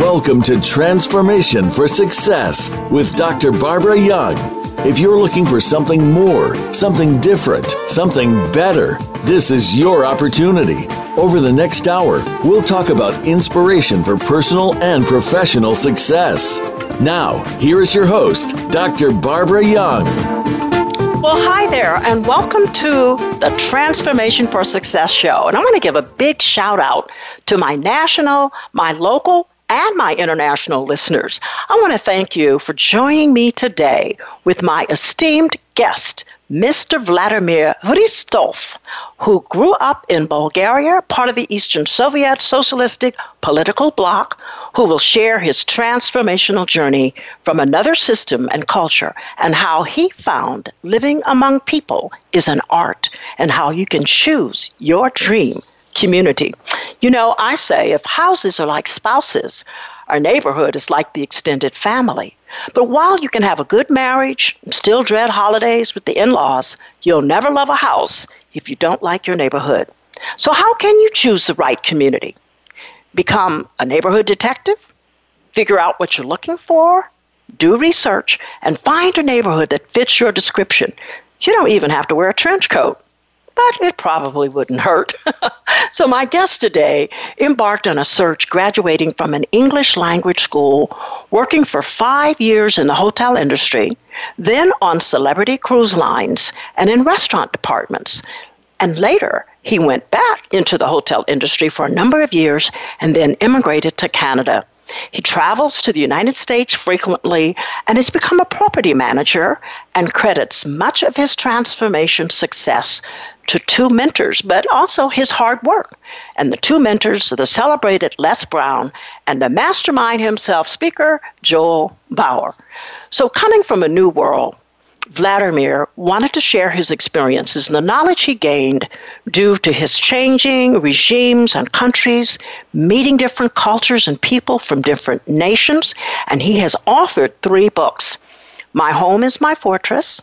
Welcome to Transformation for Success with Dr. Barbara Young. If you're looking for something more, something different, something better, this is your opportunity. Over the next hour, we'll talk about inspiration for personal and professional success. Now, here is your host, Dr. Barbara Young. Well, hi there, and welcome to the Transformation for Success show. And I want to give a big shout out to my national, my local, and my international listeners. I want to thank you for joining me today with my esteemed guest, Mr. Vladimir Hristov, who grew up in Bulgaria, part of the Eastern Soviet Socialistic political bloc, who will share his transformational journey from another system and culture and how he found living among people is an art and how you can choose your dream community. You know, I say if houses are like spouses, our neighborhood is like the extended family. But while you can have a good marriage, still dread holidays with the in laws, you'll never love a house if you don't like your neighborhood. So, how can you choose the right community? Become a neighborhood detective? Figure out what you're looking for? Do research and find a neighborhood that fits your description. You don't even have to wear a trench coat but it probably wouldn't hurt. so, my guest today embarked on a search graduating from an English language school, working for five years in the hotel industry, then on celebrity cruise lines and in restaurant departments. And later, he went back into the hotel industry for a number of years and then immigrated to Canada. He travels to the United States frequently and has become a property manager and credits much of his transformation success to two mentors, but also his hard work. And the two mentors are the celebrated Les Brown and the mastermind himself, speaker Joel Bauer. So, coming from a new world, Vladimir wanted to share his experiences and the knowledge he gained due to his changing regimes and countries, meeting different cultures and people from different nations. And he has authored three books My Home is My Fortress,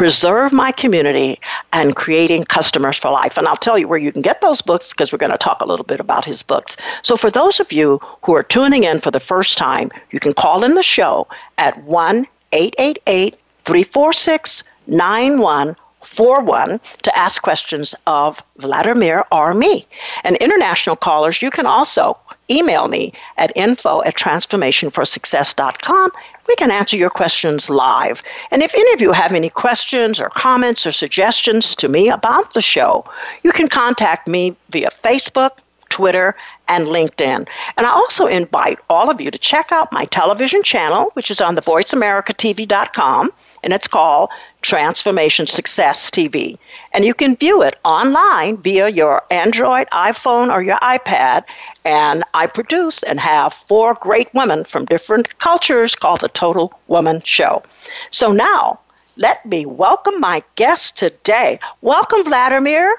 preserve my community and creating customers for life. And I'll tell you where you can get those books because we're going to talk a little bit about his books. So for those of you who are tuning in for the first time, you can call in the show at 1 888 346 9141 to ask questions of Vladimir or me. And international callers, you can also email me at info at transformationforsuccess.com we can answer your questions live. And if any of you have any questions or comments or suggestions to me about the show, you can contact me via Facebook, Twitter, and LinkedIn. And I also invite all of you to check out my television channel, which is on the voiceamericatv.com and it's called Transformation Success TV. And you can view it online via your Android, iPhone, or your iPad. And I produce and have four great women from different cultures called the Total Woman Show. So now, let me welcome my guest today. Welcome, Vladimir.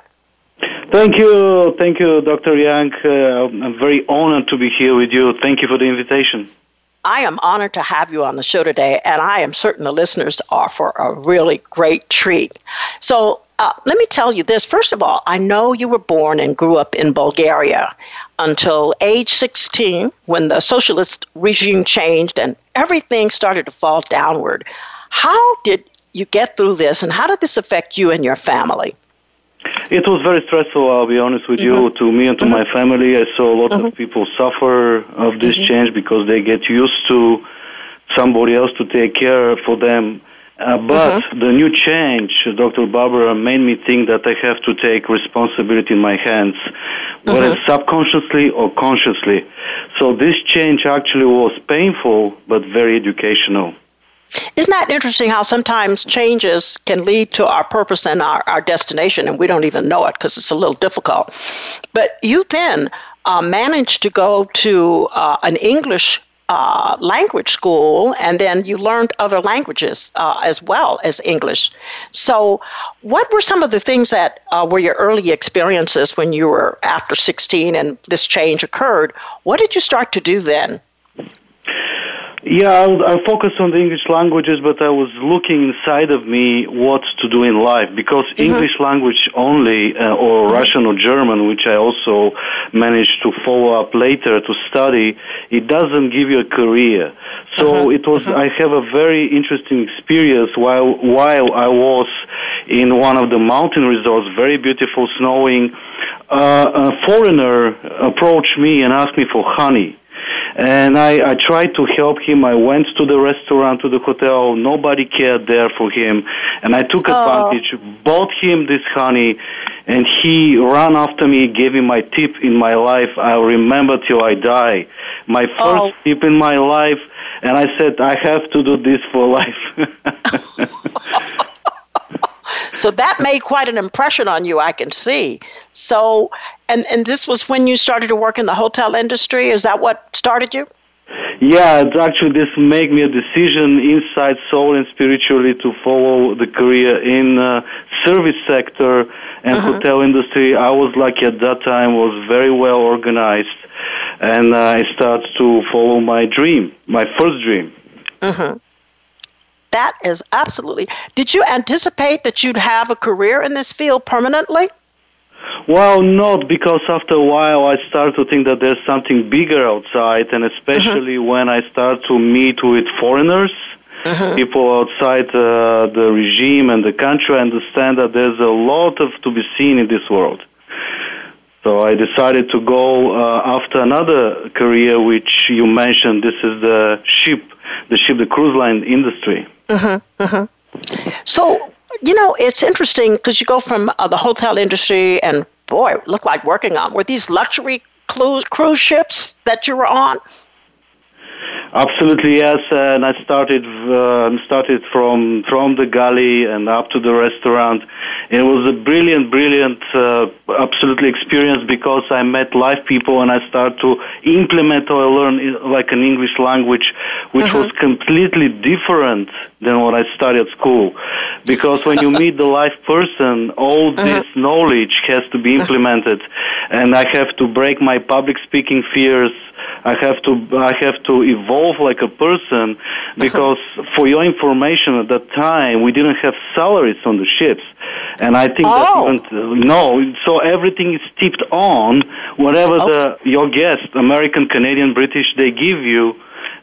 Thank you. Thank you, Dr. Young. Uh, I'm very honored to be here with you. Thank you for the invitation. I am honored to have you on the show today, and I am certain the listeners are for a really great treat. So, uh, let me tell you this. First of all, I know you were born and grew up in Bulgaria until age 16 when the socialist regime changed and everything started to fall downward. How did you get through this, and how did this affect you and your family? It was very stressful, I'll be honest with mm-hmm. you. To me and to mm-hmm. my family, I saw a lot mm-hmm. of people suffer of this mm-hmm. change because they get used to somebody else to take care for them. Uh, but mm-hmm. the new change, Dr. Barbara, made me think that I have to take responsibility in my hands, whether mm-hmm. subconsciously or consciously. So this change actually was painful, but very educational. Isn't that interesting how sometimes changes can lead to our purpose and our, our destination, and we don't even know it because it's a little difficult? But you then uh, managed to go to uh, an English uh, language school, and then you learned other languages uh, as well as English. So, what were some of the things that uh, were your early experiences when you were after 16 and this change occurred? What did you start to do then? Yeah, I'll, I focused on the English languages, but I was looking inside of me what to do in life because mm-hmm. English language only, uh, or mm-hmm. Russian or German, which I also managed to follow up later to study, it doesn't give you a career. So uh-huh. it was. Uh-huh. I have a very interesting experience while while I was in one of the mountain resorts, very beautiful, snowing. Uh, a foreigner approached me and asked me for honey and I, I tried to help him. I went to the restaurant, to the hotel. Nobody cared there for him. And I took oh. advantage, bought him this honey, and he ran after me, gave me my tip in my life. I'll remember till I die. My oh. first oh. tip in my life, and I said, I have to do this for life. so that made quite an impression on you, I can see. So, and, and this was when you started to work in the hotel industry? Is that what started you? Yeah, actually, this made me a decision inside soul and spiritually to follow the career in uh, service sector and uh-huh. hotel industry. I was lucky at that time; was very well organized, and uh, I started to follow my dream, my first dream. Uh-huh. That is absolutely. Did you anticipate that you'd have a career in this field permanently? Well, not because after a while I start to think that there's something bigger outside, and especially uh-huh. when I start to meet with foreigners, uh-huh. people outside uh, the regime and the country, I understand that there's a lot of to be seen in this world. So I decided to go uh, after another career, which you mentioned. This is the ship, the ship, the cruise line industry. Uh-huh, uh-huh. So you know, it's interesting because you go from uh, the hotel industry and boy, it looked like working on were these luxury cruise cruise ships that you were on. Absolutely yes, and I started uh, started from from the galley and up to the restaurant. It was a brilliant, brilliant, uh, absolutely experience because I met live people and I started to implement or learn like an English language, which uh-huh. was completely different than what I studied at school. Because when you meet the live person, all uh-huh. this knowledge has to be implemented, and I have to break my public speaking fears I have to I have to evolve like a person because for your information at that time we didn't have salaries on the ships, and I think oh. that even no, so everything is tipped on whatever okay. the your guest, American, Canadian, British, they give you,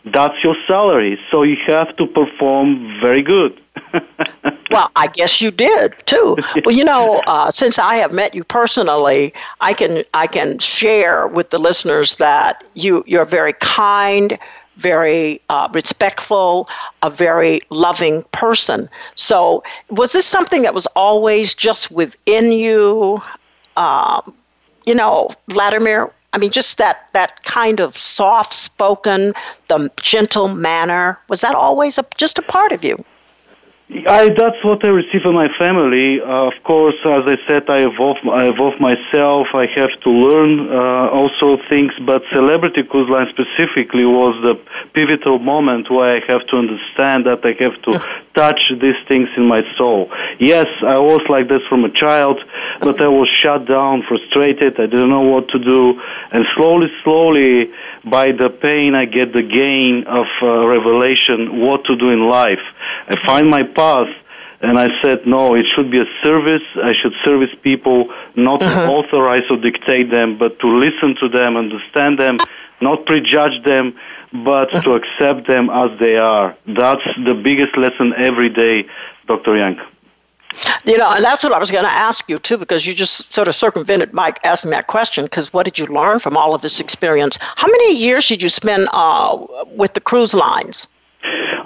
that's your salary. So you have to perform very good. well, I guess you did too. Well, you know, uh, since I have met you personally, I can I can share with the listeners that you you're very kind, very uh, respectful, a very loving person. So, was this something that was always just within you? Um, you know, Vladimir. I mean, just that that kind of soft spoken, the gentle manner. Was that always a, just a part of you? I, that's what I receive from my family. Uh, of course, as I said, I evolve, I evolve myself. I have to learn uh, also things, but Celebrity Cruise Line specifically was the pivotal moment where I have to understand that I have to touch these things in my soul. Yes, I was like this from a child, but I was shut down, frustrated. I didn't know what to do, and slowly, slowly, by the pain, I get the gain of uh, revelation what to do in life. I find my path and I said, no, it should be a service. I should service people, not uh-huh. to authorize or dictate them, but to listen to them, understand them, not prejudge them, but uh-huh. to accept them as they are. That's the biggest lesson every day, Dr. Young. You know, and that's what I was going to ask you too, because you just sort of circumvented Mike asking that question. Because what did you learn from all of this experience? How many years did you spend uh, with the cruise lines?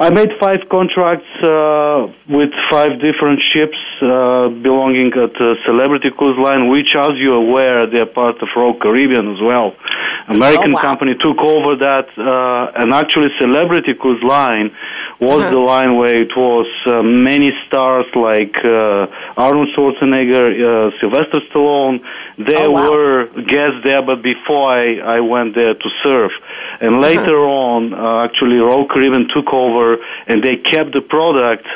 I made five contracts uh, with five different ships uh, belonging at uh, Celebrity Cruise Line, which, as you're aware, they're part of Royal Caribbean as well. American oh, wow. company took over that, uh, and actually, Celebrity Cruise Line was uh-huh. the line where it was uh, many stars like uh, Arnold Schwarzenegger, uh, Sylvester Stallone. There oh, wow. were guests there, but before I, I went there to serve. And uh-huh. later on, uh, actually, Royal Caribbean took over and they kept the product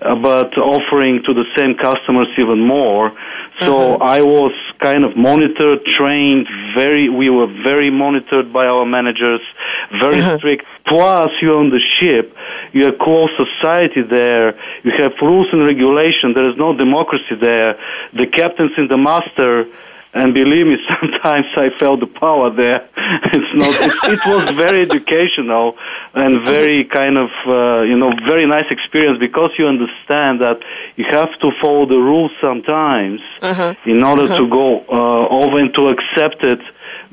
uh, but offering to the same customers even more. So mm-hmm. I was kind of monitored, trained, very, we were very monitored by our managers, very uh-huh. strict. Plus, you're on the ship, you're a closed society there, you have rules and regulation, there is no democracy there. The captain's in the master, and believe me, sometimes I felt the power there. It's not. It, it was very educational and very kind of uh, you know very nice experience because you understand that you have to follow the rules sometimes uh-huh. in order uh-huh. to go uh, over and to accept it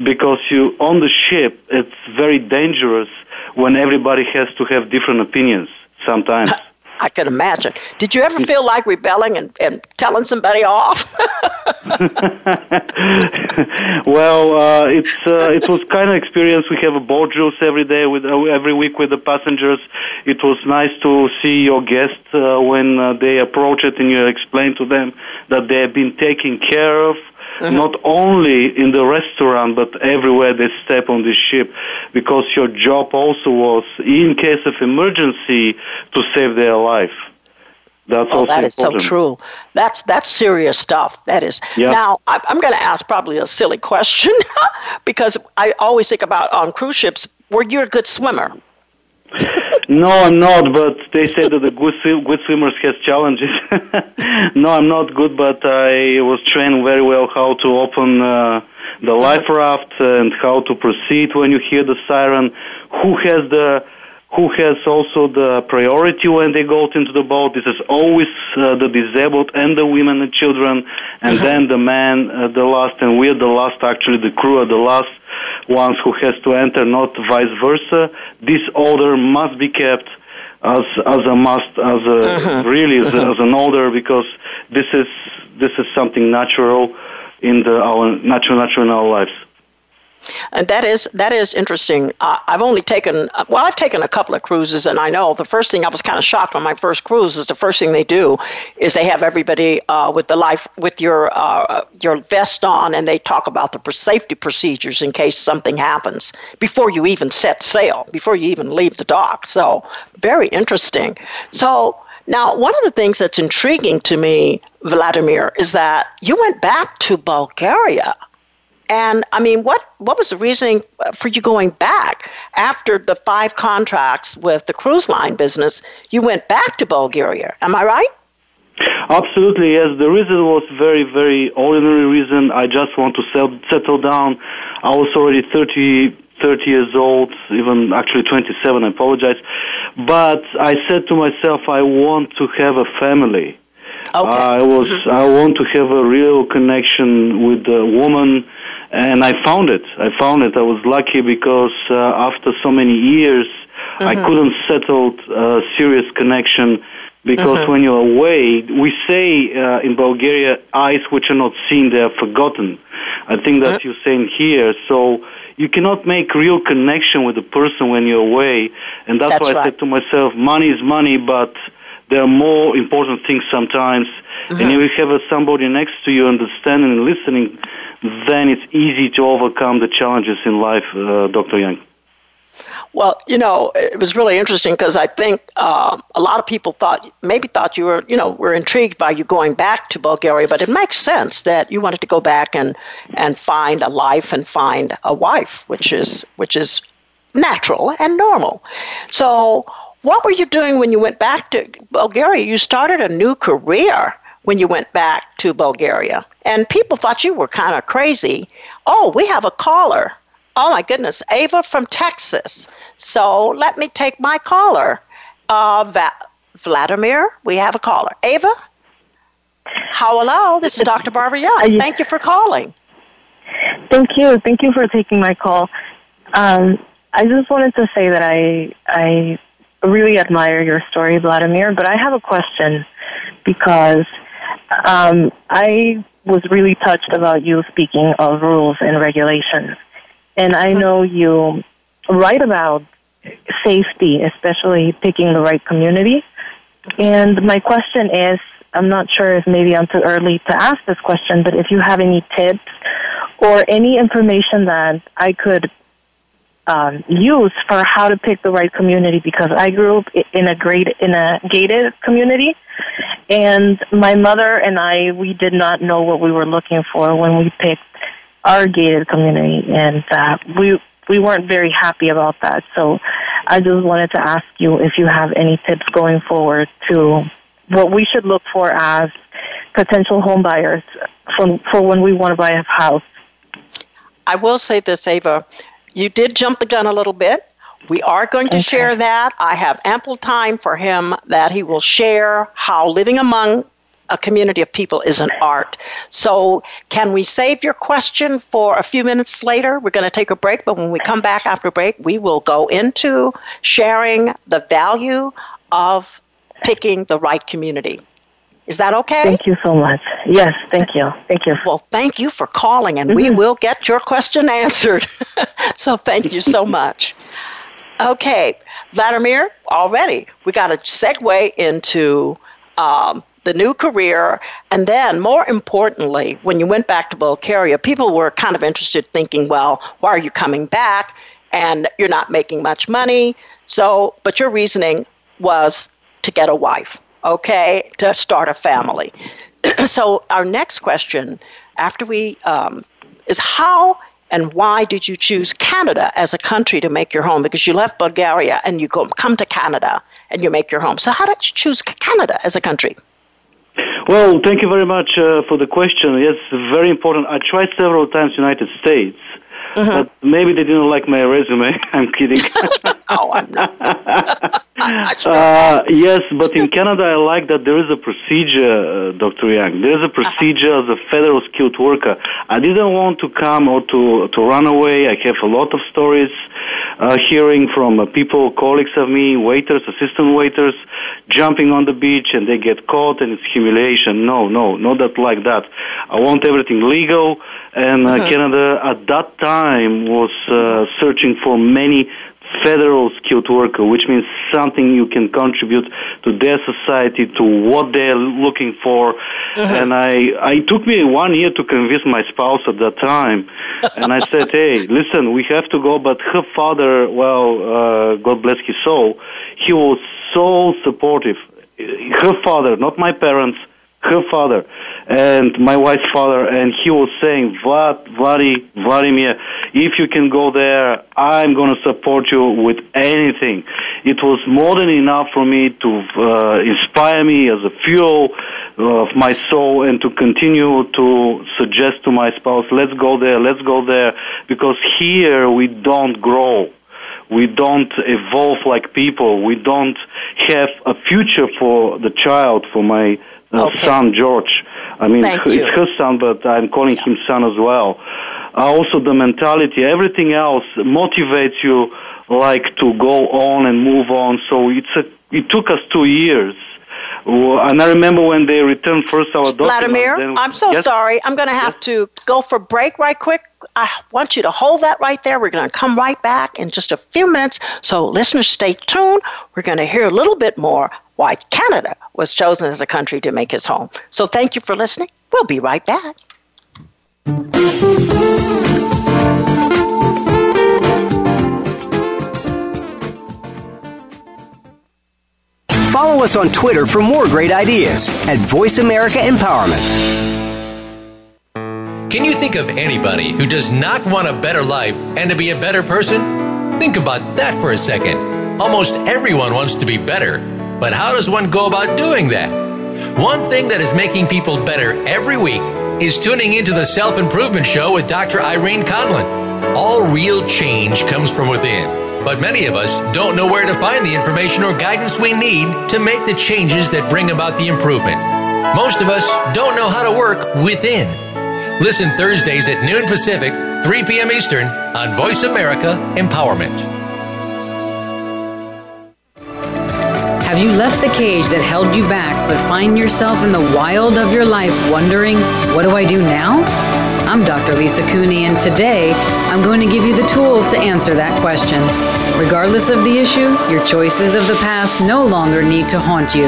because you on the ship it's very dangerous when everybody has to have different opinions sometimes. I can imagine. Did you ever feel like rebelling and, and telling somebody off? well, uh, it's uh, it was kind of experience. We have a board drills every day with uh, every week with the passengers. It was nice to see your guests uh, when uh, they approach it and you explain to them that they have been taken care of mm-hmm. not only in the restaurant but everywhere they step on this ship because your job also was in case of emergency to save their life that's oh, that is so true. That's that's serious stuff. That is. Yep. Now I'm going to ask probably a silly question because I always think about on cruise ships. Were you a good swimmer? no, I'm not. But they say that the good good swimmers has challenges. no, I'm not good, but I was trained very well how to open uh, the life raft and how to proceed when you hear the siren. Who has the who has also the priority when they go into the boat. This is always uh, the disabled and the women and children, and uh-huh. then the man uh, the last, and we're the last. Actually, the crew are the last ones who has to enter, not vice versa. This order must be kept as as a must, as a uh-huh. really as, uh-huh. as an order, because this is this is something natural in the our natural natural in our lives and that is that is interesting. Uh, I've only taken well, I've taken a couple of cruises, and I know the first thing I was kind of shocked on my first cruise is the first thing they do is they have everybody uh, with the life with your uh, your vest on, and they talk about the safety procedures in case something happens before you even set sail, before you even leave the dock. So very interesting. So. Now, one of the things that's intriguing to me, Vladimir, is that you went back to Bulgaria and I mean, what what was the reasoning for you going back after the five contracts with the cruise line business? You went back to Bulgaria. Am I right? Absolutely, yes. The reason was very, very ordinary reason. I just want to sell, settle down. I was already 30, 30 years old, even actually 27, I apologize. But I said to myself, I want to have a family. Okay. I was. I want to have a real connection with a woman and I found it. I found it. I was lucky because uh, after so many years, mm-hmm. I couldn't settle a serious connection because mm-hmm. when you're away, we say uh, in Bulgaria, eyes which are not seen, they are forgotten. I think that mm-hmm. you're saying here. So you cannot make real connection with a person when you're away, and that's, that's why right. I said to myself, money is money, but there are more important things sometimes. Mm-hmm. And if you have somebody next to you understanding and listening, then it's easy to overcome the challenges in life, uh, Dr. Young. Well, you know, it was really interesting because I think um, a lot of people thought, maybe thought you were, you know, were intrigued by you going back to Bulgaria, but it makes sense that you wanted to go back and and find a life and find a wife, which is which is natural and normal. So, what were you doing when you went back to Bulgaria? You started a new career when you went back to Bulgaria. And people thought you were kind of crazy. Oh, we have a caller. Oh my goodness, Ava from Texas. So let me take my caller. Uh, Va- Vladimir, we have a caller. Ava? How hello, this is Dr. Barbara Young. Thank you for calling. Thank you. Thank you for taking my call. Um, I just wanted to say that I I really admire your story, Vladimir, but I have a question because um, I was really touched about you speaking of rules and regulations. And I know you write about safety, especially picking the right community. And my question is I'm not sure if maybe I'm too early to ask this question, but if you have any tips or any information that I could um, use for how to pick the right community because I grew up in a great in a gated community, and my mother and I we did not know what we were looking for when we picked our gated community, and uh, we we weren't very happy about that. So I just wanted to ask you if you have any tips going forward to what we should look for as potential home buyers for, for when we want to buy a house. I will say this, Ava. You did jump the gun a little bit. We are going to okay. share that. I have ample time for him that he will share how living among a community of people is an art. So, can we save your question for a few minutes later? We're going to take a break, but when we come back after break, we will go into sharing the value of picking the right community. Is that okay? Thank you so much. Yes, thank you. Thank you. Well, thank you for calling, and mm-hmm. we will get your question answered. so, thank you so much. Okay, Vladimir, already we got a segue into um, the new career. And then, more importantly, when you went back to Bulgaria, people were kind of interested, thinking, well, why are you coming back? And you're not making much money. So, but your reasoning was to get a wife, okay, to start a family. so, our next question, after we, um, is how and why did you choose Canada as a country to make your home? Because you left Bulgaria and you go come to Canada and you make your home. So, how did you choose Canada as a country? Well, thank you very much uh, for the question. Yes, very important. I tried several times United States, uh-huh. but maybe they didn't like my resume. I'm kidding. oh, I'm not. uh, yes, but in Canada, I like that there is a procedure, uh, Dr. Young. There is a procedure uh-huh. as a federal skilled worker. I didn't want to come or to to run away. I have a lot of stories uh, hearing from uh, people, colleagues of me, waiters, assistant waiters, jumping on the beach and they get caught and it's humiliation. No, no, not that like that. I want everything legal. And uh, mm-hmm. Canada at that time was uh, searching for many federal skilled worker, which means something you can contribute to their society, to what they're looking for. Mm-hmm. And I, I took me one year to convince my spouse at that time. and I said, hey, listen, we have to go. But her father, well, uh, God bless his soul, he was so supportive. Her father, not my parents, her father and my wife's father, and he was saying, Vlad, Vladi, Vladimir, if you can go there, I'm going to support you with anything. It was more than enough for me to uh, inspire me as a fuel of my soul and to continue to suggest to my spouse, let's go there, let's go there, because here we don't grow we don't evolve like people. We don't have a future for the child, for my uh, okay. son George. I mean, Thank it's you. her son, but I'm calling him son as well. Uh, also, the mentality, everything else motivates you like to go on and move on. So it's a, it took us two years. And I remember when they returned first our documents. Vladimir, then, I'm so yes? sorry. I'm going to have yes? to go for a break right quick. I want you to hold that right there. We're going to come right back in just a few minutes. So, listeners, stay tuned. We're going to hear a little bit more why Canada was chosen as a country to make his home. So thank you for listening. We'll be right back. Follow us on Twitter for more great ideas at Voice America Empowerment. Can you think of anybody who does not want a better life and to be a better person? Think about that for a second. Almost everyone wants to be better but how does one go about doing that? One thing that is making people better every week is tuning into the Self Improvement Show with Dr. Irene Conlon. All real change comes from within, but many of us don't know where to find the information or guidance we need to make the changes that bring about the improvement. Most of us don't know how to work within. Listen Thursdays at noon Pacific, 3 p.m. Eastern on Voice America Empowerment. Have you left the cage that held you back but find yourself in the wild of your life wondering, what do I do now? I'm Dr. Lisa Cooney, and today I'm going to give you the tools to answer that question. Regardless of the issue, your choices of the past no longer need to haunt you.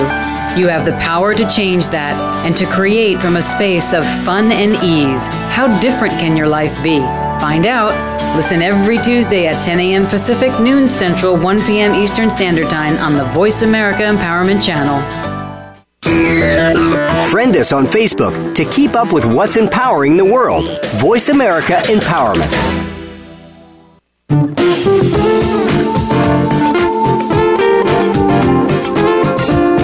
You have the power to change that and to create from a space of fun and ease. How different can your life be? Find out. Listen every Tuesday at 10 a.m. Pacific, noon Central, 1 p.m. Eastern Standard Time on the Voice America Empowerment Channel. Friend us on Facebook to keep up with what's empowering the world. Voice America Empowerment.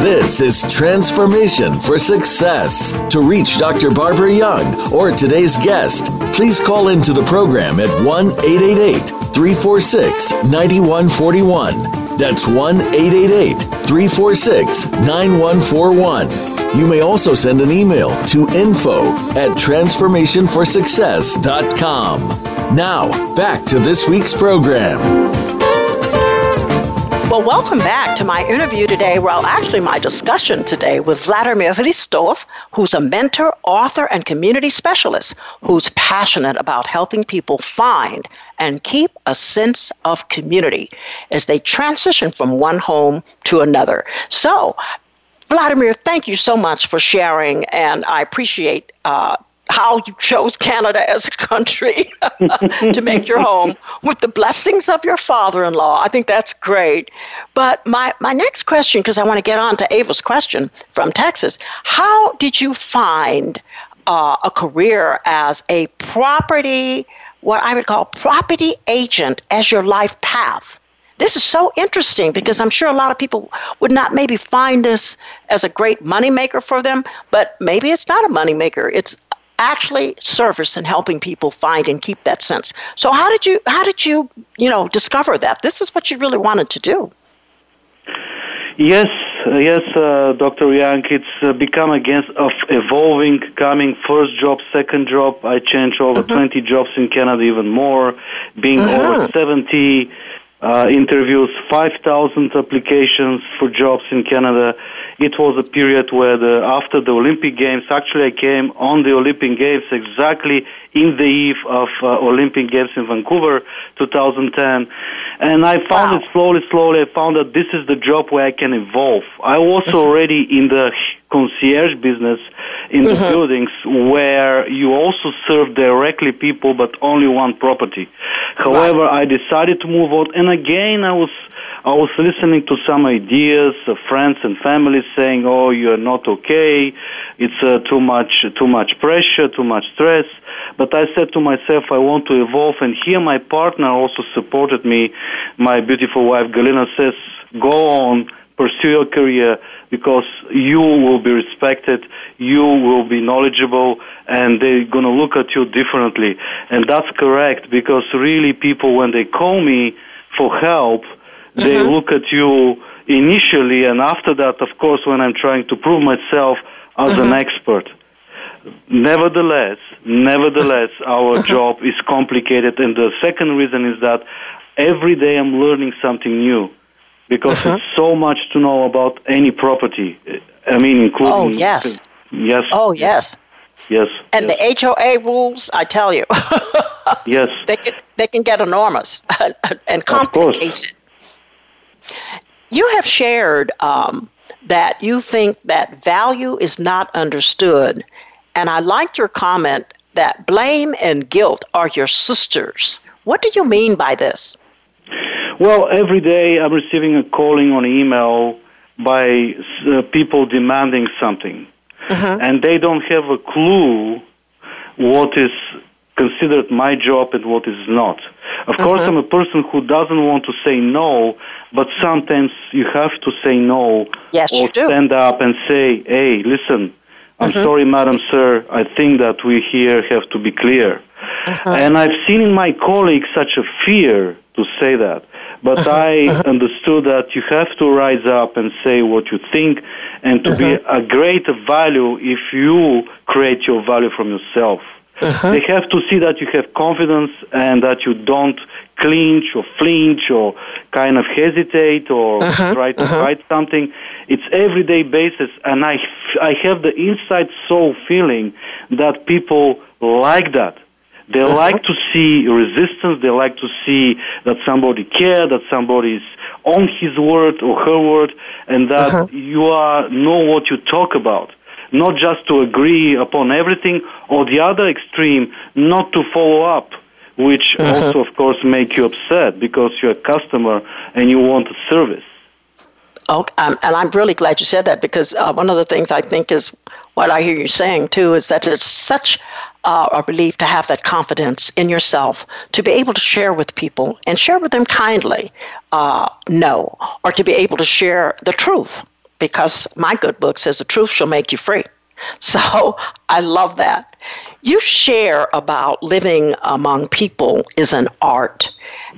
This is Transformation for Success. To reach Dr. Barbara Young or today's guest, please call into the program at 1 888 346 9141. That's 1 888 346 9141. You may also send an email to info at transformationforsuccess.com. Now, back to this week's program. Well, welcome back to my interview today. Well, actually, my discussion today with Vladimir Hristov, who's a mentor, author, and community specialist who's passionate about helping people find and keep a sense of community as they transition from one home to another. So, Vladimir, thank you so much for sharing, and I appreciate uh, how you chose Canada as a country to make your home with the blessings of your father in law. I think that's great. But my, my next question, because I want to get on to Ava's question from Texas how did you find uh, a career as a property, what I would call property agent, as your life path? This is so interesting because I'm sure a lot of people would not maybe find this as a great moneymaker for them, but maybe it's not a moneymaker. It's actually service and helping people find and keep that sense. So how did you how did you you know discover that this is what you really wanted to do? Yes, yes, uh, Dr. Young. It's uh, become a guess of evolving, coming first job, second job. I changed over mm-hmm. 20 jobs in Canada, even more, being mm-hmm. over 70 uh, interviews, 5,000 applications for jobs in Canada. It was a period where the, after the Olympic Games, actually I came on the Olympic Games exactly in the eve of uh, Olympic Games in Vancouver 2010. And I found wow. it slowly, slowly, I found that this is the job where I can evolve. I was already in the concierge business in mm-hmm. the buildings where you also serve directly people but only one property. However, I decided to move out and again I was I was listening to some ideas of friends and family saying, "Oh, you're not okay. It's uh, too much too much pressure, too much stress." But I said to myself, I want to evolve and here my partner also supported me. My beautiful wife Galina says, "Go on, pursue your career because you will be respected, you will be knowledgeable, and they're going to look at you differently. And that's correct because really people, when they call me for help, they mm-hmm. look at you initially, and after that, of course, when I'm trying to prove myself as mm-hmm. an expert. Nevertheless, nevertheless, our job is complicated, and the second reason is that every day I'm learning something new because uh-huh. it's so much to know about any property. I mean, including. Oh, yes. Yes. Oh, yes. Yes. And yes. the HOA rules, I tell you. yes. They can, they can get enormous and complicated. You have shared um, that you think that value is not understood. And I liked your comment that blame and guilt are your sisters. What do you mean by this? Well, every day I'm receiving a calling on email by uh, people demanding something, uh-huh. and they don't have a clue what is considered my job and what is not. Of uh-huh. course, I'm a person who doesn't want to say no, but sometimes you have to say no yes, or stand up and say, "Hey, listen, I'm uh-huh. sorry, madam, sir. I think that we here have to be clear." Uh-huh. And I've seen in my colleagues such a fear to say that. But uh-huh. I uh-huh. understood that you have to rise up and say what you think and to uh-huh. be a great value if you create your value from yourself. Uh-huh. They have to see that you have confidence and that you don't clinch or flinch or kind of hesitate or uh-huh. try to uh-huh. fight something. It's everyday basis, and I, I have the inside soul feeling that people like that. They uh-huh. like to see resistance. They like to see that somebody cares, that somebody is on his word or her word, and that uh-huh. you are know what you talk about. Not just to agree upon everything, or the other extreme, not to follow up which mm-hmm. also, of course, make you upset because you're a customer and you want a service. Oh, um, and I'm really glad you said that because uh, one of the things I think is what I hear you saying too is that it's such uh, a relief to have that confidence in yourself to be able to share with people and share with them kindly, uh, no, or to be able to share the truth because my good book says the truth shall make you free. So I love that. You share about living among people is an art,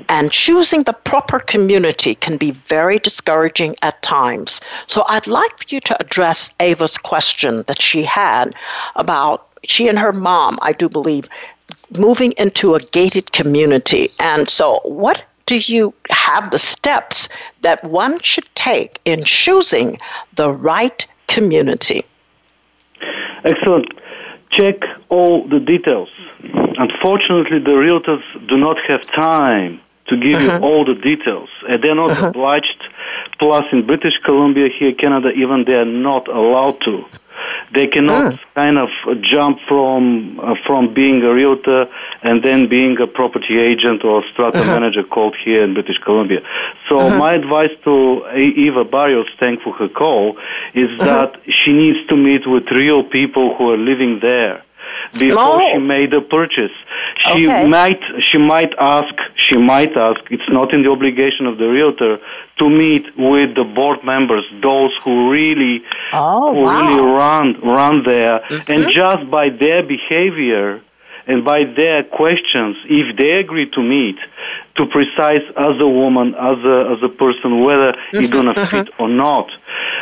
and choosing the proper community can be very discouraging at times. So I'd like for you to address Ava's question that she had about she and her mom, I do believe, moving into a gated community. And so, what do you have the steps that one should take in choosing the right community? Excellent. Check all the details. Unfortunately, the realtors do not have time to give uh-huh. you all the details, and they're not uh-huh. obliged. Plus, in British Columbia, here, Canada, even they are not allowed to. They cannot mm. kind of jump from uh, from being a realtor and then being a property agent or strata uh-huh. manager called here in British Columbia. So uh-huh. my advice to Eva Barrios, thank for her call, is uh-huh. that she needs to meet with real people who are living there before she made the purchase. She okay. might she might ask she might ask it's not in the obligation of the realtor to meet with the board members, those who really oh, who wow. really run run there mm-hmm. and just by their behavior and by their questions, if they agree to meet, to precise as a woman, as a, as a person, whether you're going to fit or not.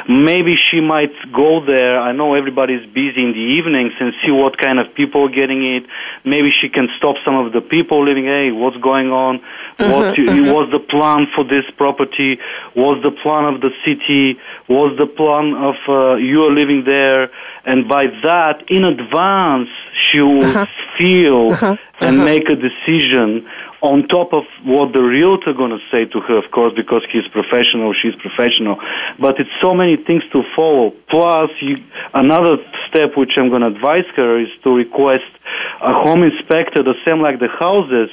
Maybe she might go there. I know everybody's busy in the evenings and see what kind of people are getting it. Maybe she can stop some of the people living, hey, what's going on? What mm-hmm. what's the plan for this property? What's the plan of the city? What's the plan of uh, you are living there? And by that, in advance, she will uh-huh. feel uh-huh. and uh-huh. make a decision on top of what the realtor going to say to her, of course, because he's professional, she's professional. But it's so many things to follow. Plus, you, another step which I'm going to advise her is to request a home inspector, the same like the houses,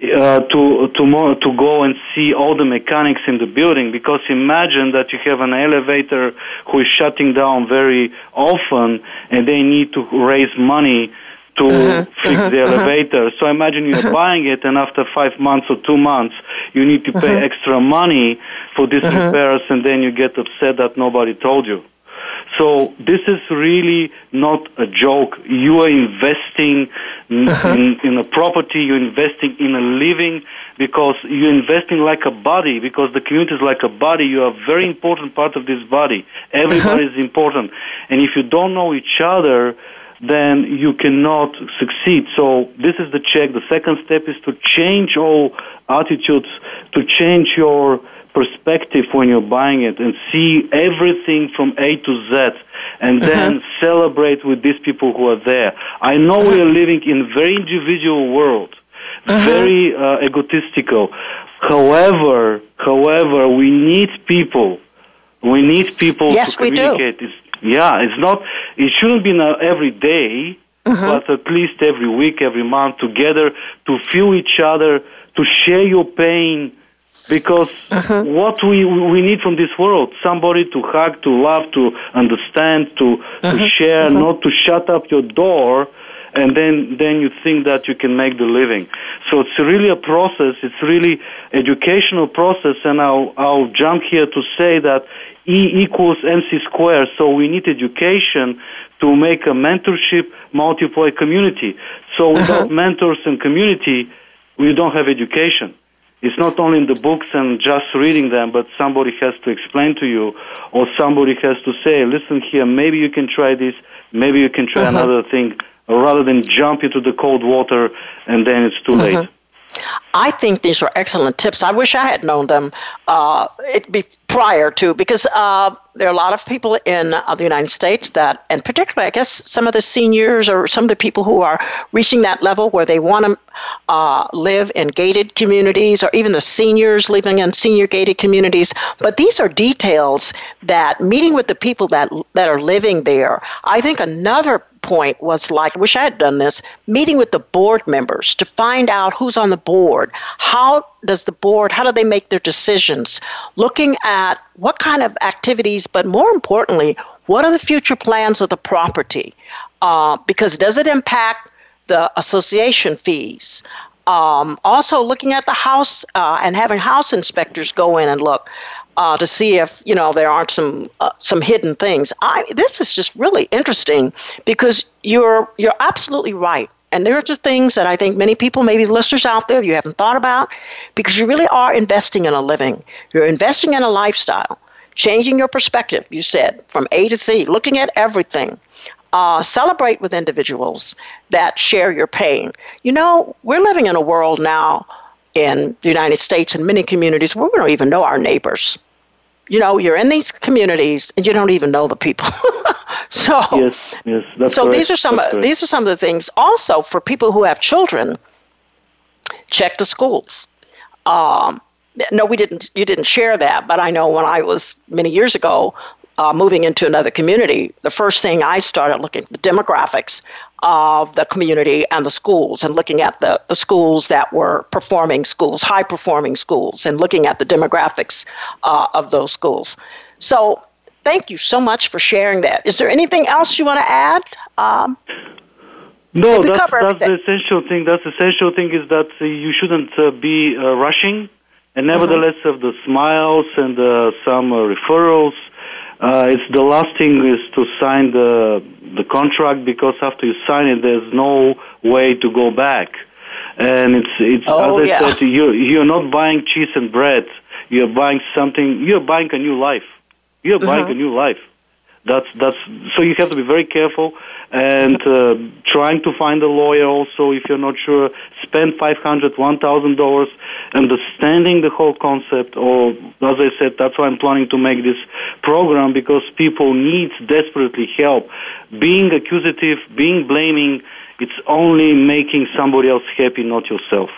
uh, to to to go and see all the mechanics in the building because imagine that you have an elevator who is shutting down very often and they need to raise money to mm-hmm. fix mm-hmm. the uh-huh, uh-huh. elevator. So imagine you're buying it and after five months or two months you need to pay extra money for these repairs and then you get upset that nobody told you. So this is really not a joke. You are investing in, in, a property, you're investing in a living because you're investing like a body because the community is like a body. You are a very important part of this body. Everybody is important. And if you don't know each other, then you cannot succeed. So this is the check. The second step is to change all attitudes, to change your perspective when you're buying it and see everything from A to Z and mm-hmm. then celebrate with these people who are there. I know we are living in a very individual world, mm-hmm. very uh, egotistical. However, however, we need people. We need people yes, to communicate. We do. Yeah, it's not. It shouldn't be every day, uh-huh. but at least every week, every month, together to feel each other, to share your pain, because uh-huh. what we we need from this world somebody to hug to love to understand to uh-huh. to share uh-huh. not to shut up your door and then then you think that you can make the living so it's really a process it's really educational process and i'll i'll jump here to say that E equals MC squared. So we need education to make a mentorship multiply community. So uh-huh. without uh-huh. mentors and community, we don't have education. It's not only in the books and just reading them, but somebody has to explain to you, or somebody has to say, listen here, maybe you can try this, maybe you can try uh-huh. another thing, rather than jump into the cold water and then it's too uh-huh. late. I think these are excellent tips. I wish I had known them uh, it be prior to because uh, there are a lot of people in uh, the United States that, and particularly, I guess, some of the seniors or some of the people who are reaching that level where they want to uh, live in gated communities, or even the seniors living in senior gated communities. But these are details that meeting with the people that that are living there. I think another point was like, I wish I had done this, meeting with the board members to find out who's on the board. How does the board, how do they make their decisions? Looking at what kind of activities, but more importantly, what are the future plans of the property? Uh, because does it impact the association fees? Um, also, looking at the house uh, and having house inspectors go in and look uh, to see if you know there aren't some uh, some hidden things. I, this is just really interesting because you're you're absolutely right. And there are just things that I think many people, maybe listeners out there, you haven't thought about because you really are investing in a living. You're investing in a lifestyle, changing your perspective, you said, from A to Z, looking at everything. Uh, celebrate with individuals that share your pain. You know, we're living in a world now in the United States and many communities where we don't even know our neighbors you know, you're in these communities and you don't even know the people. so yes, yes, that's so correct. these are some that's of, these are some of the things. Also, for people who have children, check the schools. Um, no, we didn't. You didn't share that, but I know when I was many years ago uh, moving into another community, the first thing I started looking at the demographics of the community and the schools and looking at the, the schools that were performing schools, high performing schools, and looking at the demographics uh, of those schools. So, thank you so much for sharing that. Is there anything else you want to add? Um, no, that's, that's the essential thing. That's the essential thing is that uh, you shouldn't uh, be uh, rushing, and nevertheless, mm-hmm. of the smiles and uh, some referrals uh, it's the last thing is to sign the the contract because after you sign it, there's no way to go back. And it's it's oh, as I yeah. said, you you're not buying cheese and bread. You're buying something. You're buying a new life. You're buying mm-hmm. a new life. That's that's so you have to be very careful and uh, trying to find a lawyer also if you're not sure. Spend five hundred, one thousand dollars, understanding the whole concept. Or as I said, that's why I'm planning to make this program because people need desperately help. Being accusative, being blaming, it's only making somebody else happy, not yourself.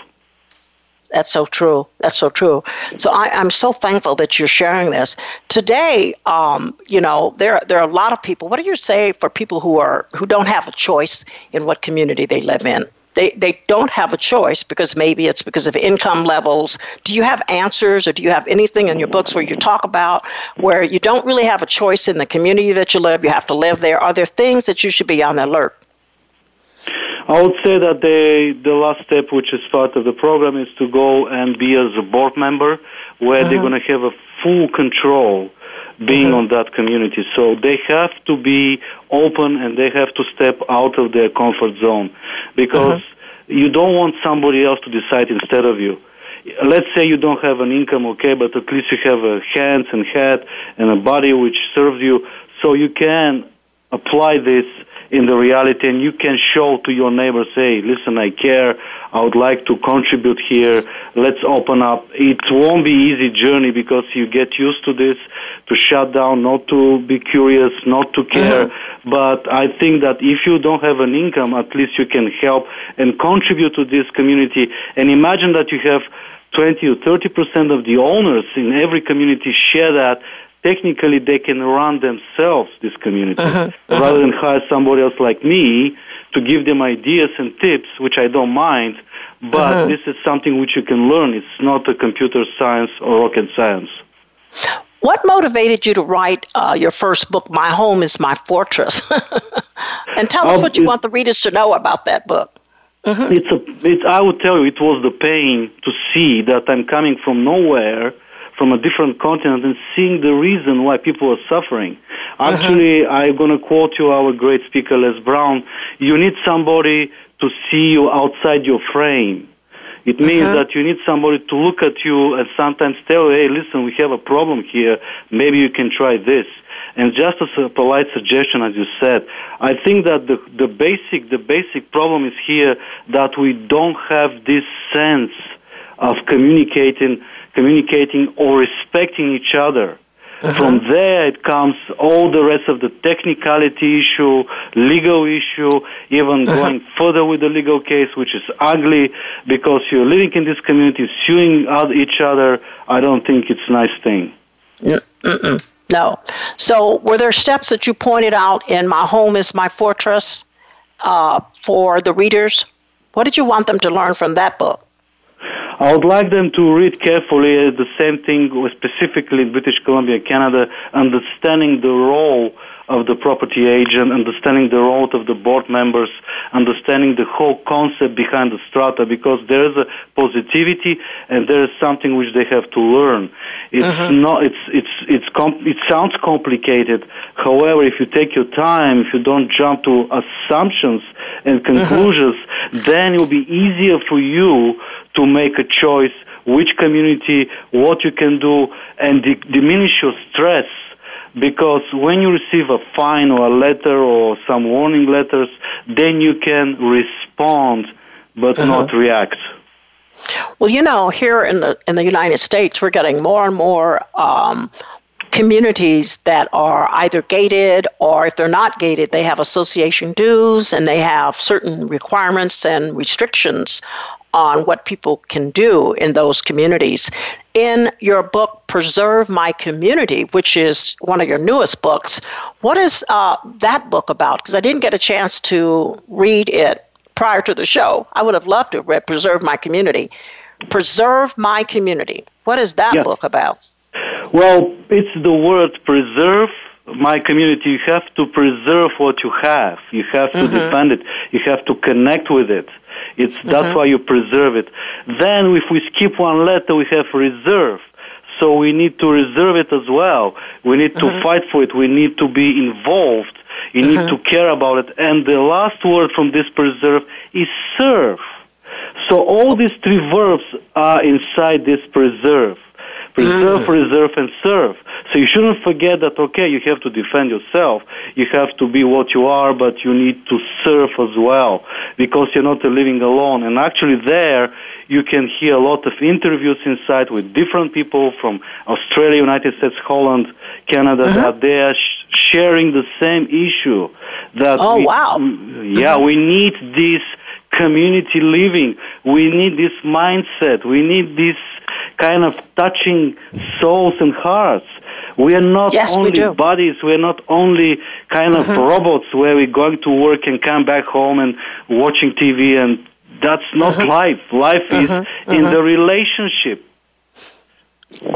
That's so true. That's so true. So I, am so thankful that you're sharing this today. Um, you know, there there are a lot of people. What do you say for people who are who don't have a choice in what community they live in? They they don't have a choice because maybe it's because of income levels. Do you have answers, or do you have anything in your books where you talk about where you don't really have a choice in the community that you live? You have to live there. Are there things that you should be on the alert? I would say that the the last step, which is part of the program, is to go and be as a board member, where they're uh-huh. going to have a full control being uh-huh. on that community. So they have to be open and they have to step out of their comfort zone because uh-huh. you don't want somebody else to decide instead of you. Let's say you don't have an income, okay, but at least you have a hands and head and a body which serves you, so you can apply this in the reality and you can show to your neighbors, hey, listen, I care. I would like to contribute here. Let's open up. It won't be easy journey because you get used to this, to shut down, not to be curious, not to care. Mm-hmm. But I think that if you don't have an income, at least you can help and contribute to this community. And imagine that you have 20 or 30 percent of the owners in every community share that technically they can run themselves this community uh-huh, uh-huh. rather than hire somebody else like me to give them ideas and tips which i don't mind but uh-huh. this is something which you can learn it's not a computer science or rocket science what motivated you to write uh, your first book my home is my fortress and tell us um, what you want the readers to know about that book mm-hmm. it's a it, i would tell you it was the pain to see that i'm coming from nowhere from a different continent and seeing the reason why people are suffering. Uh-huh. Actually, uh-huh. I'm going to quote you our great speaker, Les Brown. You need somebody to see you outside your frame. It means uh-huh. that you need somebody to look at you and sometimes tell, hey, listen, we have a problem here. Maybe you can try this. And just as a polite suggestion, as you said, I think that the, the basic, the basic problem is here that we don't have this sense of communicating communicating or respecting each other. Uh-huh. From there, it comes all the rest of the technicality issue, legal issue, even uh-huh. going further with the legal case, which is ugly because you're living in this community, suing each other. I don't think it's a nice thing. No. So, were there steps that you pointed out in My Home is My Fortress uh, for the readers? What did you want them to learn from that book? I would like them to read carefully the same thing, specifically in British Columbia, Canada, understanding the role of the property agent, understanding the role of the board members, understanding the whole concept behind the strata, because there is a positivity and there is something which they have to learn. It's mm-hmm. not. It's it's it's com- it sounds complicated. However, if you take your time, if you don't jump to assumptions and mm-hmm. conclusions, mm-hmm. then it will be easier for you to make a choice which community, what you can do, and de- diminish your stress because when you receive a fine or a letter or some warning letters, then you can respond but uh-huh. not react. Well, you know, here in the in the United States, we're getting more and more um, communities that are either gated or if they're not gated, they have association dues and they have certain requirements and restrictions on what people can do in those communities. In your book, Preserve My Community, which is one of your newest books, what is uh, that book about? Because I didn't get a chance to read it prior to the show. I would have loved to have read Preserve My Community. Preserve My Community. What is that yes. book about? Well, it's the word preserve my community, you have to preserve what you have. You have to mm-hmm. defend it. You have to connect with it. It's that's mm-hmm. why you preserve it. Then, if we skip one letter, we have reserve. So we need to reserve it as well. We need to mm-hmm. fight for it. We need to be involved. You need to care about it. And the last word from this preserve is serve. So all these three verbs are inside this preserve. Preserve, mm. preserve, and serve. So you shouldn't forget that, okay, you have to defend yourself. You have to be what you are, but you need to serve as well because you're not living alone. And actually there, you can hear a lot of interviews inside with different people from Australia, United States, Holland, Canada mm-hmm. that they are sh- sharing the same issue. That oh, we, wow. Yeah, mm-hmm. we need this community living. We need this mindset. We need this kind of touching souls and hearts. We are not yes, only we bodies, we are not only kind of mm-hmm. robots where we're going to work and come back home and watching TV and that's not mm-hmm. life. Life is mm-hmm. in mm-hmm. the relationship.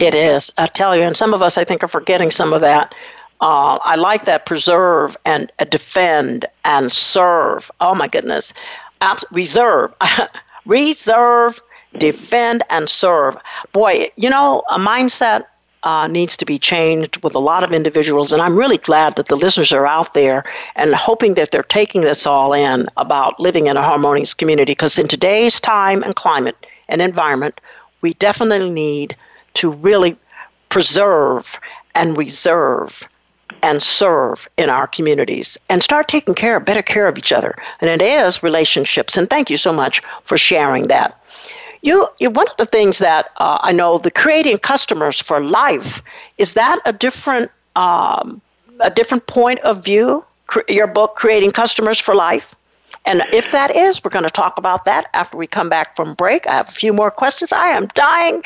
It is, I tell you, and some of us, I think, are forgetting some of that. Uh, I like that preserve and uh, defend and serve. Oh my goodness, Abs- reserve, reserve, defend, and serve. Boy, you know, a mindset uh, needs to be changed with a lot of individuals. And I'm really glad that the listeners are out there and hoping that they're taking this all in about living in a harmonious community. Because in today's time and climate and environment, we definitely need to really preserve and reserve and serve in our communities and start taking care, better care of each other. And it is relationships. And thank you so much for sharing that. You, one of the things that uh, I know the creating customers for life is that a different um, a different point of view. Cre- your book, creating customers for life. And if that is, we're going to talk about that after we come back from break. I have a few more questions. I am dying,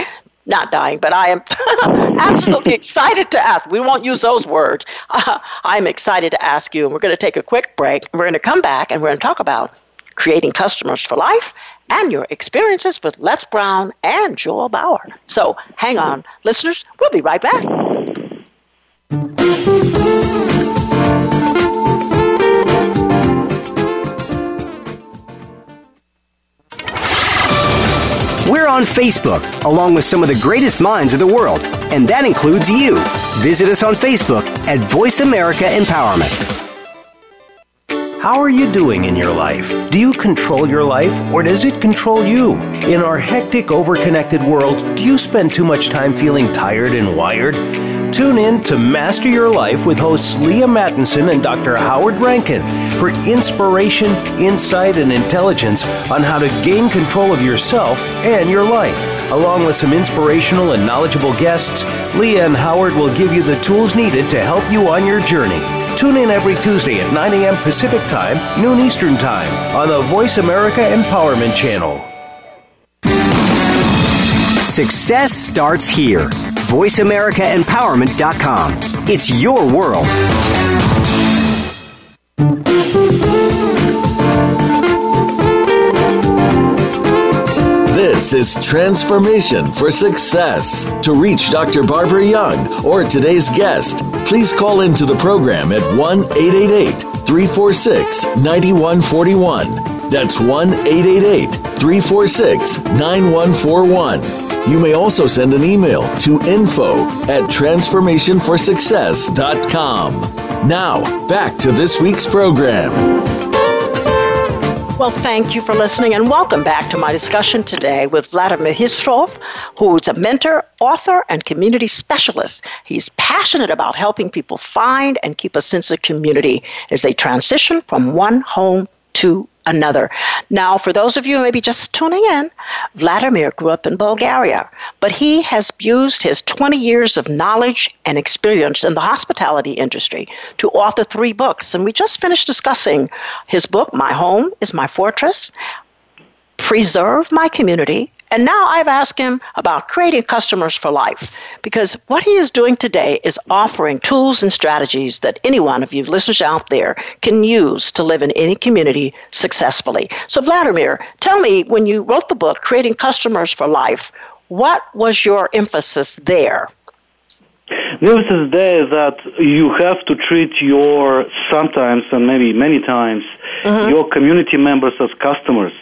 not dying, but I am absolutely excited to ask. We won't use those words. Uh, I'm excited to ask you, and we're going to take a quick break. We're going to come back and we're going to talk about creating customers for life and your experiences with Les Brown and Joel Bauer. So hang on, listeners, we'll be right back. We're on Facebook, along with some of the greatest minds of the world, and that includes you. Visit us on Facebook at Voice America Empowerment. How are you doing in your life? Do you control your life or does it control you? In our hectic, overconnected world, do you spend too much time feeling tired and wired? Tune in to Master Your Life with hosts Leah Mattinson and Dr. Howard Rankin for inspiration, insight, and intelligence on how to gain control of yourself and your life. Along with some inspirational and knowledgeable guests, Leah and Howard will give you the tools needed to help you on your journey. Tune in every Tuesday at 9 a.m. Pacific Time, noon Eastern Time on the Voice America Empowerment Channel. Success starts here. VoiceAmericaEmpowerment.com. It's your world. This is Transformation for Success. To reach Dr. Barbara Young or today's guest, please call into the program at 1 888 346 9141. That's 1 888 346 9141. You may also send an email to info at transformationforsuccess.com. Now, back to this week's program. Well, thank you for listening and welcome back to my discussion today with Vladimir Hristov, who's a mentor, author, and community specialist. He's passionate about helping people find and keep a sense of community as they transition from one home to another. Now, for those of you maybe just tuning in, Vladimir grew up in Bulgaria, but he has used his 20 years of knowledge and experience in the hospitality industry to author three books. And we just finished discussing his book, My Home is My Fortress, Preserve My Community, and now I've asked him about creating customers for life because what he is doing today is offering tools and strategies that any one of you listeners out there can use to live in any community successfully. So, Vladimir, tell me when you wrote the book, Creating Customers for Life, what was your emphasis there? The emphasis there is that you have to treat your sometimes and maybe many times mm-hmm. your community members as customers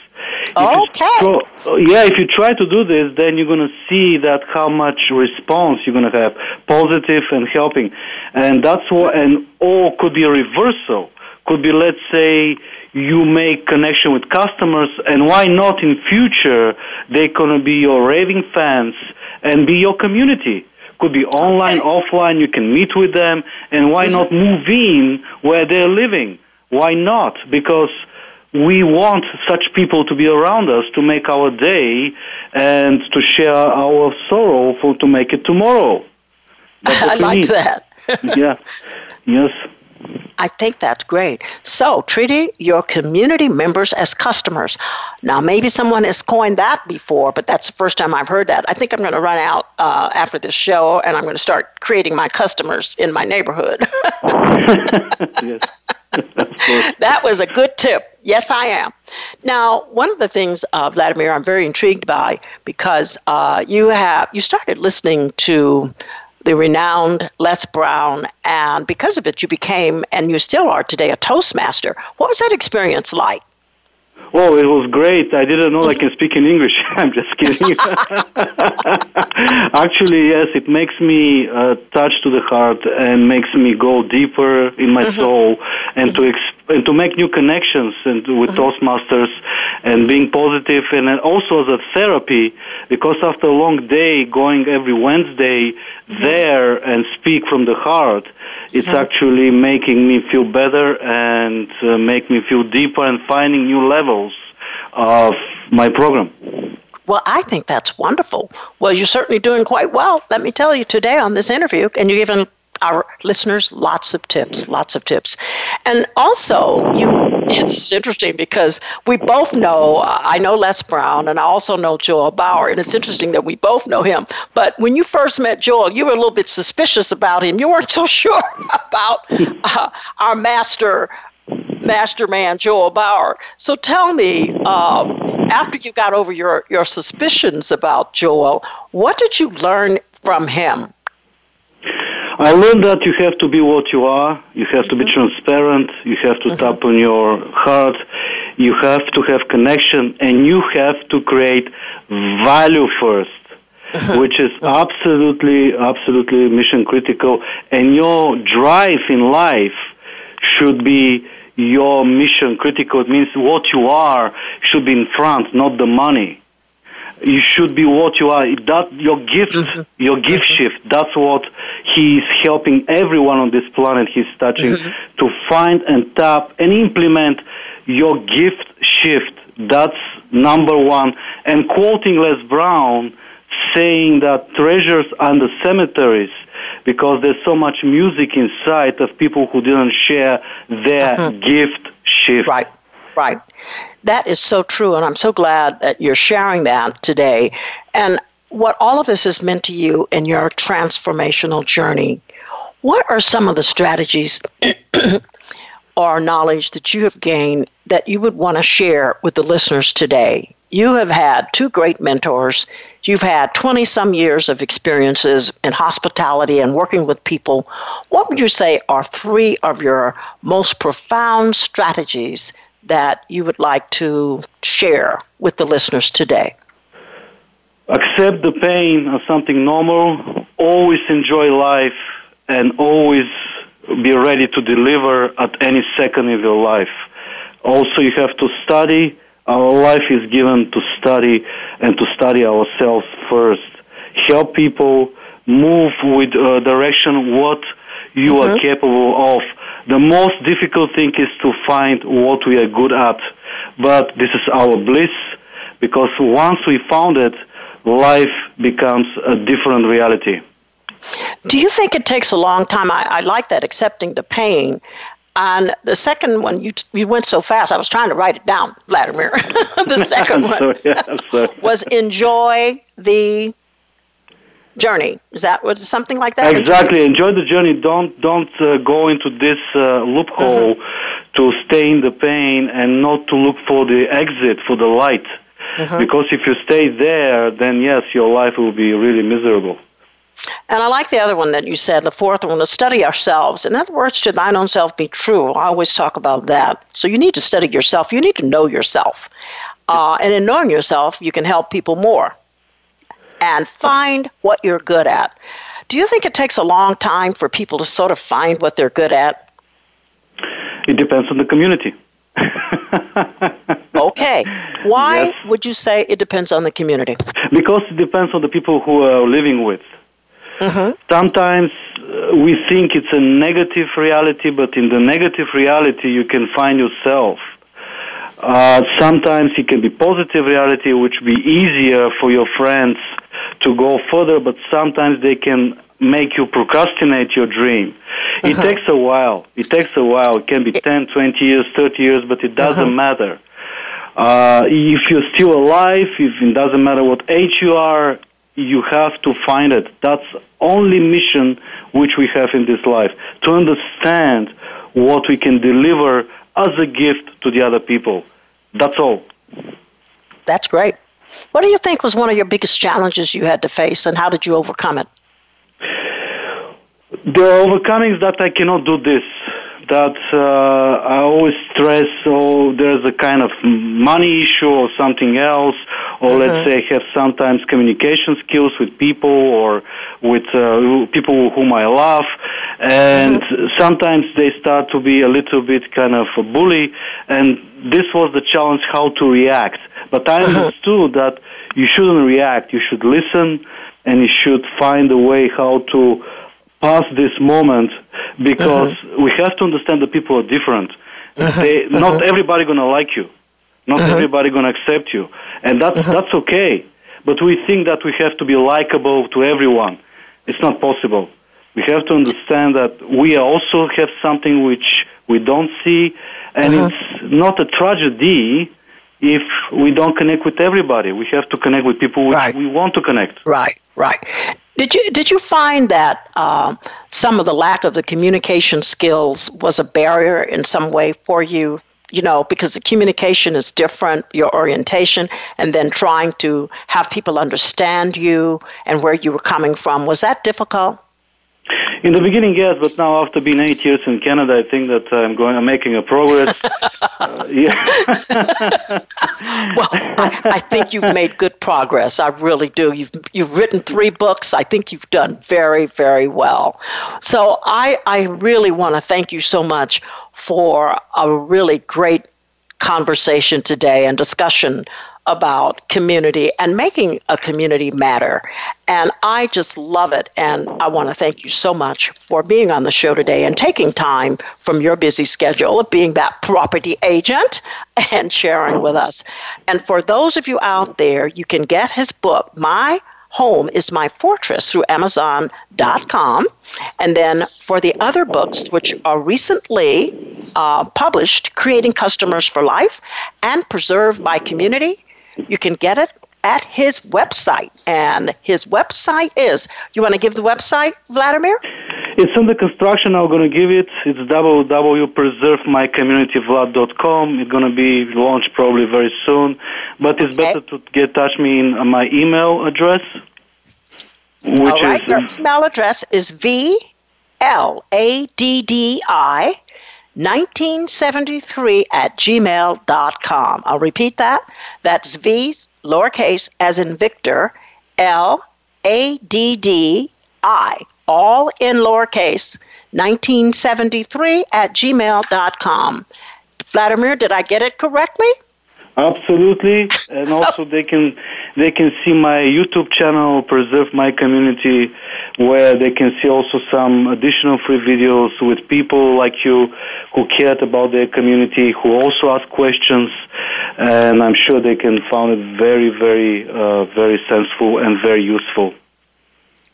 okay. yeah, if you try to do this, then you're going to see that how much response you're going to have, positive and helping, and that's what. And or could be a reversal. Could be, let's say, you make connection with customers, and why not in future they're going to be your raving fans and be your community. Could be online, offline. You can meet with them, and why mm-hmm. not move in where they're living? Why not? Because we want such people to be around us to make our day and to share our sorrow for to make it tomorrow. I like need. that. yeah. Yes. I think that's great. So, treating your community members as customers. Now, maybe someone has coined that before, but that's the first time I've heard that. I think I'm going to run out uh, after this show and I'm going to start creating my customers in my neighborhood. yes. that was a good tip. Yes, I am. Now, one of the things, uh, Vladimir, I'm very intrigued by because uh, you have you started listening to the renowned Les Brown, and because of it, you became and you still are today a Toastmaster. What was that experience like? Oh, it was great. I didn't know I can speak in English. I'm just kidding. Actually, yes, it makes me uh, touch to the heart and makes me go deeper in my mm-hmm. soul and mm-hmm. to exp- and to make new connections and with mm-hmm. Toastmasters and being positive and also as a therapy because after a long day going every Wednesday mm-hmm. there and speak from the heart, it's mm-hmm. actually making me feel better and uh, make me feel deeper and finding new levels of my program. Well, I think that's wonderful. Well, you're certainly doing quite well. Let me tell you today on this interview, and you're given our listeners lots of tips, lots of tips. And also, you it's interesting because we both know uh, I know Les Brown and I also know Joel Bauer and it's interesting that we both know him. But when you first met Joel, you were a little bit suspicious about him. You weren't so sure about uh, our master man Joel Bauer. So tell me um, after you got over your, your suspicions about Joel, what did you learn from him? I learned that you have to be what you are. You have to be transparent. You have to mm-hmm. tap on your heart. You have to have connection, and you have to create value 1st mm-hmm. which is absolutely, absolutely mission critical. And your drive in life should be your mission critical. It means what you are should be in front, not the money you should be what you are. That your gift, mm-hmm. your gift mm-hmm. shift. That's what he's helping everyone on this planet. He's touching mm-hmm. to find and tap and implement your gift shift. That's number one. And quoting Les Brown, saying that treasures are the cemeteries because there's so much music inside of people who didn't share their mm-hmm. gift shift. Right. Right. That is so true, and I'm so glad that you're sharing that today. And what all of this has meant to you in your transformational journey. What are some of the strategies or knowledge that you have gained that you would want to share with the listeners today? you have had two great mentors. You've had 20 some years of experiences in hospitality and working with people. What would you say are three of your most profound strategies that you would like to share with the listeners today? Accept the pain as something normal, always enjoy life, and always be ready to deliver at any second of your life. Also, you have to study. Our life is given to study and to study ourselves first. Help people move with uh, direction what you mm-hmm. are capable of. The most difficult thing is to find what we are good at. But this is our bliss because once we found it, life becomes a different reality. Do you think it takes a long time? I, I like that, accepting the pain. And the second one, you you went so fast. I was trying to write it down, Vladimir. the second one sorry, yeah, was enjoy the journey. Is that was something like that? Exactly. Enjoy the journey. Don't don't uh, go into this uh, loophole uh-huh. to stay in the pain and not to look for the exit for the light. Uh-huh. Because if you stay there, then yes, your life will be really miserable. And I like the other one that you said, the fourth one, to study ourselves. In other words, to thine own self be true. I always talk about that. So you need to study yourself. You need to know yourself. Uh, and in knowing yourself, you can help people more and find what you're good at. Do you think it takes a long time for people to sort of find what they're good at? It depends on the community. okay. Why yes. would you say it depends on the community? Because it depends on the people who are living with. Mm-hmm. Sometimes uh, we think it's a negative reality, but in the negative reality, you can find yourself. Uh, sometimes it can be positive reality, which be easier for your friends to go further, but sometimes they can make you procrastinate your dream. Uh-huh. It takes a while. It takes a while. It can be 10, 20 years, 30 years, but it doesn't uh-huh. matter. Uh, if you're still alive, if it doesn't matter what age you are, you have to find it. That's only mission which we have in this life to understand what we can deliver as a gift to the other people. That's all. That's great. What do you think was one of your biggest challenges you had to face, and how did you overcome it? The overcoming is that I cannot do this that uh, I always stress, oh, there's a kind of money issue or something else, or mm-hmm. let's say have sometimes communication skills with people or with uh, people whom I love, and mm-hmm. sometimes they start to be a little bit kind of a bully, and this was the challenge how to react. But I mm-hmm. understood that you shouldn't react, you should listen, and you should find a way how to pass this moment because uh-huh. we have to understand that people are different. Uh-huh. They, not uh-huh. everybody gonna like you, not uh-huh. everybody gonna accept you, and that's uh-huh. that's okay. But we think that we have to be likable to everyone. It's not possible. We have to understand that we also have something which we don't see, and it's not a tragedy if we don't connect with everybody. We have to connect with people which right. we want to connect. Right, right. Did you did you find that um, some of the lack of the communication skills was a barrier in some way for you? You know, because the communication is different, your orientation, and then trying to have people understand you and where you were coming from. Was that difficult? In the beginning, yes, but now after being eight years in Canada, I think that I'm going, I'm making a progress. uh, yeah. well, I, I, think you've made good progress. I really do. You've you've written three books. I think you've done very, very well. So I I really want to thank you so much for a really great conversation today and discussion about community and making a community matter. And I just love it. And I want to thank you so much for being on the show today and taking time from your busy schedule of being that property agent and sharing with us. And for those of you out there, you can get his book, My Home is My Fortress through Amazon.com. And then for the other books, which are recently uh, published, Creating Customers for Life and Preserve My Community, you can get it at his website. And his website is, you want to give the website, Vladimir? It's under construction. I'm going to give it. It's www.preservemycommunityvlad.com. It's going to be launched probably very soon. But it's okay. better to get touch me in my email address. Which All right. Is, Your email address is V L A D D I 1973 at gmail.com. I'll repeat that. That's V, lowercase, as in Victor, L A D D I all in lowercase, 1973 at gmail.com. Vladimir, did I get it correctly? Absolutely, and also they can they can see my YouTube channel, Preserve My Community, where they can see also some additional free videos with people like you who cared about their community, who also ask questions, and I'm sure they can find it very, very, uh, very sensible and very useful.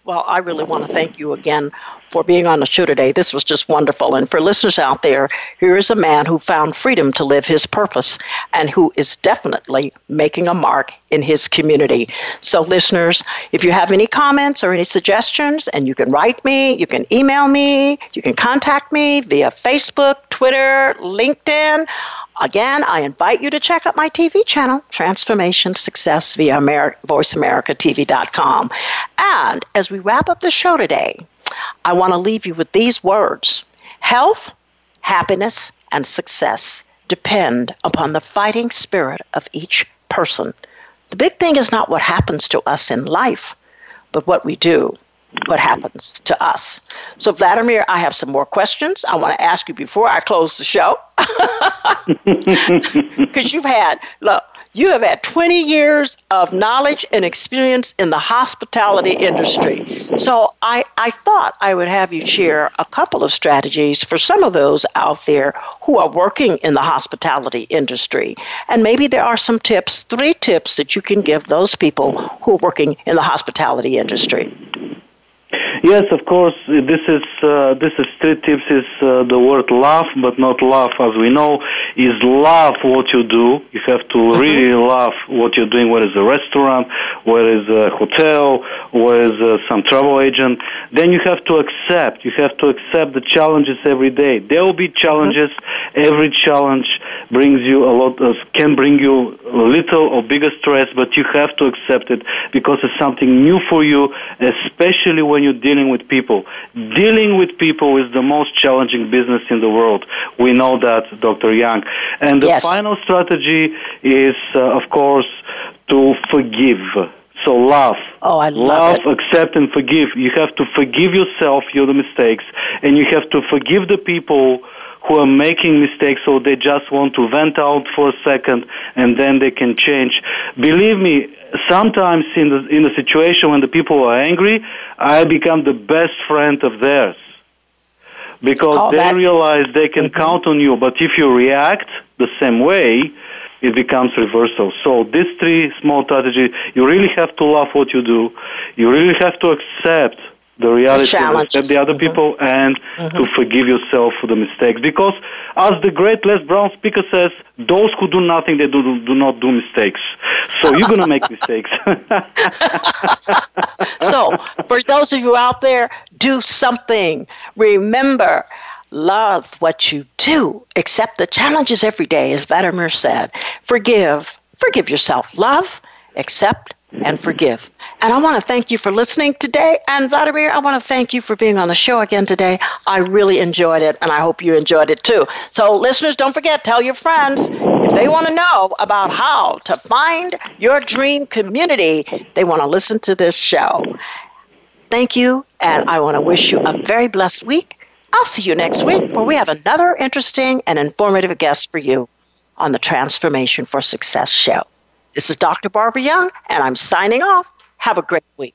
Well, I really want to thank you again for being on the show today. This was just wonderful. And for listeners out there, here is a man who found freedom to live his purpose and who is definitely making a mark in his community. So, listeners, if you have any comments or any suggestions, and you can write me, you can email me, you can contact me via Facebook, Twitter, LinkedIn. Again, I invite you to check out my TV channel, Transformation Success via Amer- VoiceAmericaTV.com. And as we wrap up the show today, I want to leave you with these words Health, happiness, and success depend upon the fighting spirit of each person. The big thing is not what happens to us in life, but what we do what happens to us. So, Vladimir, I have some more questions I want to ask you before I close the show. Because you've had, look, you have had 20 years of knowledge and experience in the hospitality industry. So I, I thought I would have you share a couple of strategies for some of those out there who are working in the hospitality industry. And maybe there are some tips, three tips that you can give those people who are working in the hospitality industry. Yes, of course. This is uh, this is three tips. Is uh, the word love, but not love, as we know, is love what you do. You have to mm-hmm. really love what you're doing. Whether it's a restaurant, whether it's a hotel, whether it's uh, some travel agent, then you have to accept. You have to accept the challenges every day. There will be challenges. Mm-hmm. Every challenge brings you a lot. Of, can bring you little or bigger stress, but you have to accept it because it's something new for you, especially when you're dealing with people. Dealing with people is the most challenging business in the world. We know that, Dr. Young. And the yes. final strategy is, uh, of course, to forgive. So love. Oh, I love. Love, accept, and forgive. You have to forgive yourself, your mistakes, and you have to forgive the people who are making mistakes so they just want to vent out for a second and then they can change. Believe me, sometimes in the in a situation when the people are angry, I become the best friend of theirs because oh, they realize they can mm-hmm. count on you. But if you react the same way, it becomes reversal. So these three small strategies, you really have to love what you do. You really have to accept the reality the accept the other mm-hmm. people and mm-hmm. to forgive yourself for the mistakes. Because as the great Les Brown speaker says, those who do nothing, they do, do not do mistakes. So you're going to make mistakes. so for those of you out there, do something. Remember, love what you do. Accept the challenges every day, as Vladimir said. Forgive. Forgive yourself. Love, accept, and forgive. And I want to thank you for listening today. And Vladimir, I want to thank you for being on the show again today. I really enjoyed it, and I hope you enjoyed it too. So, listeners, don't forget, tell your friends if they want to know about how to find your dream community, they want to listen to this show. Thank you, and I want to wish you a very blessed week. I'll see you next week where we have another interesting and informative guest for you on the Transformation for Success show. This is Dr. Barbara Young, and I'm signing off. Have a great week.